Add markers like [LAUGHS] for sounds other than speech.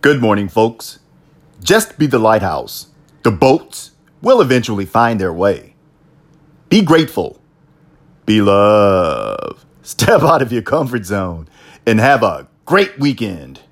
Good morning, folks. Just be the lighthouse. The boats will eventually find their way. Be grateful. Be love. [LAUGHS] Step out of your comfort zone and have a great weekend.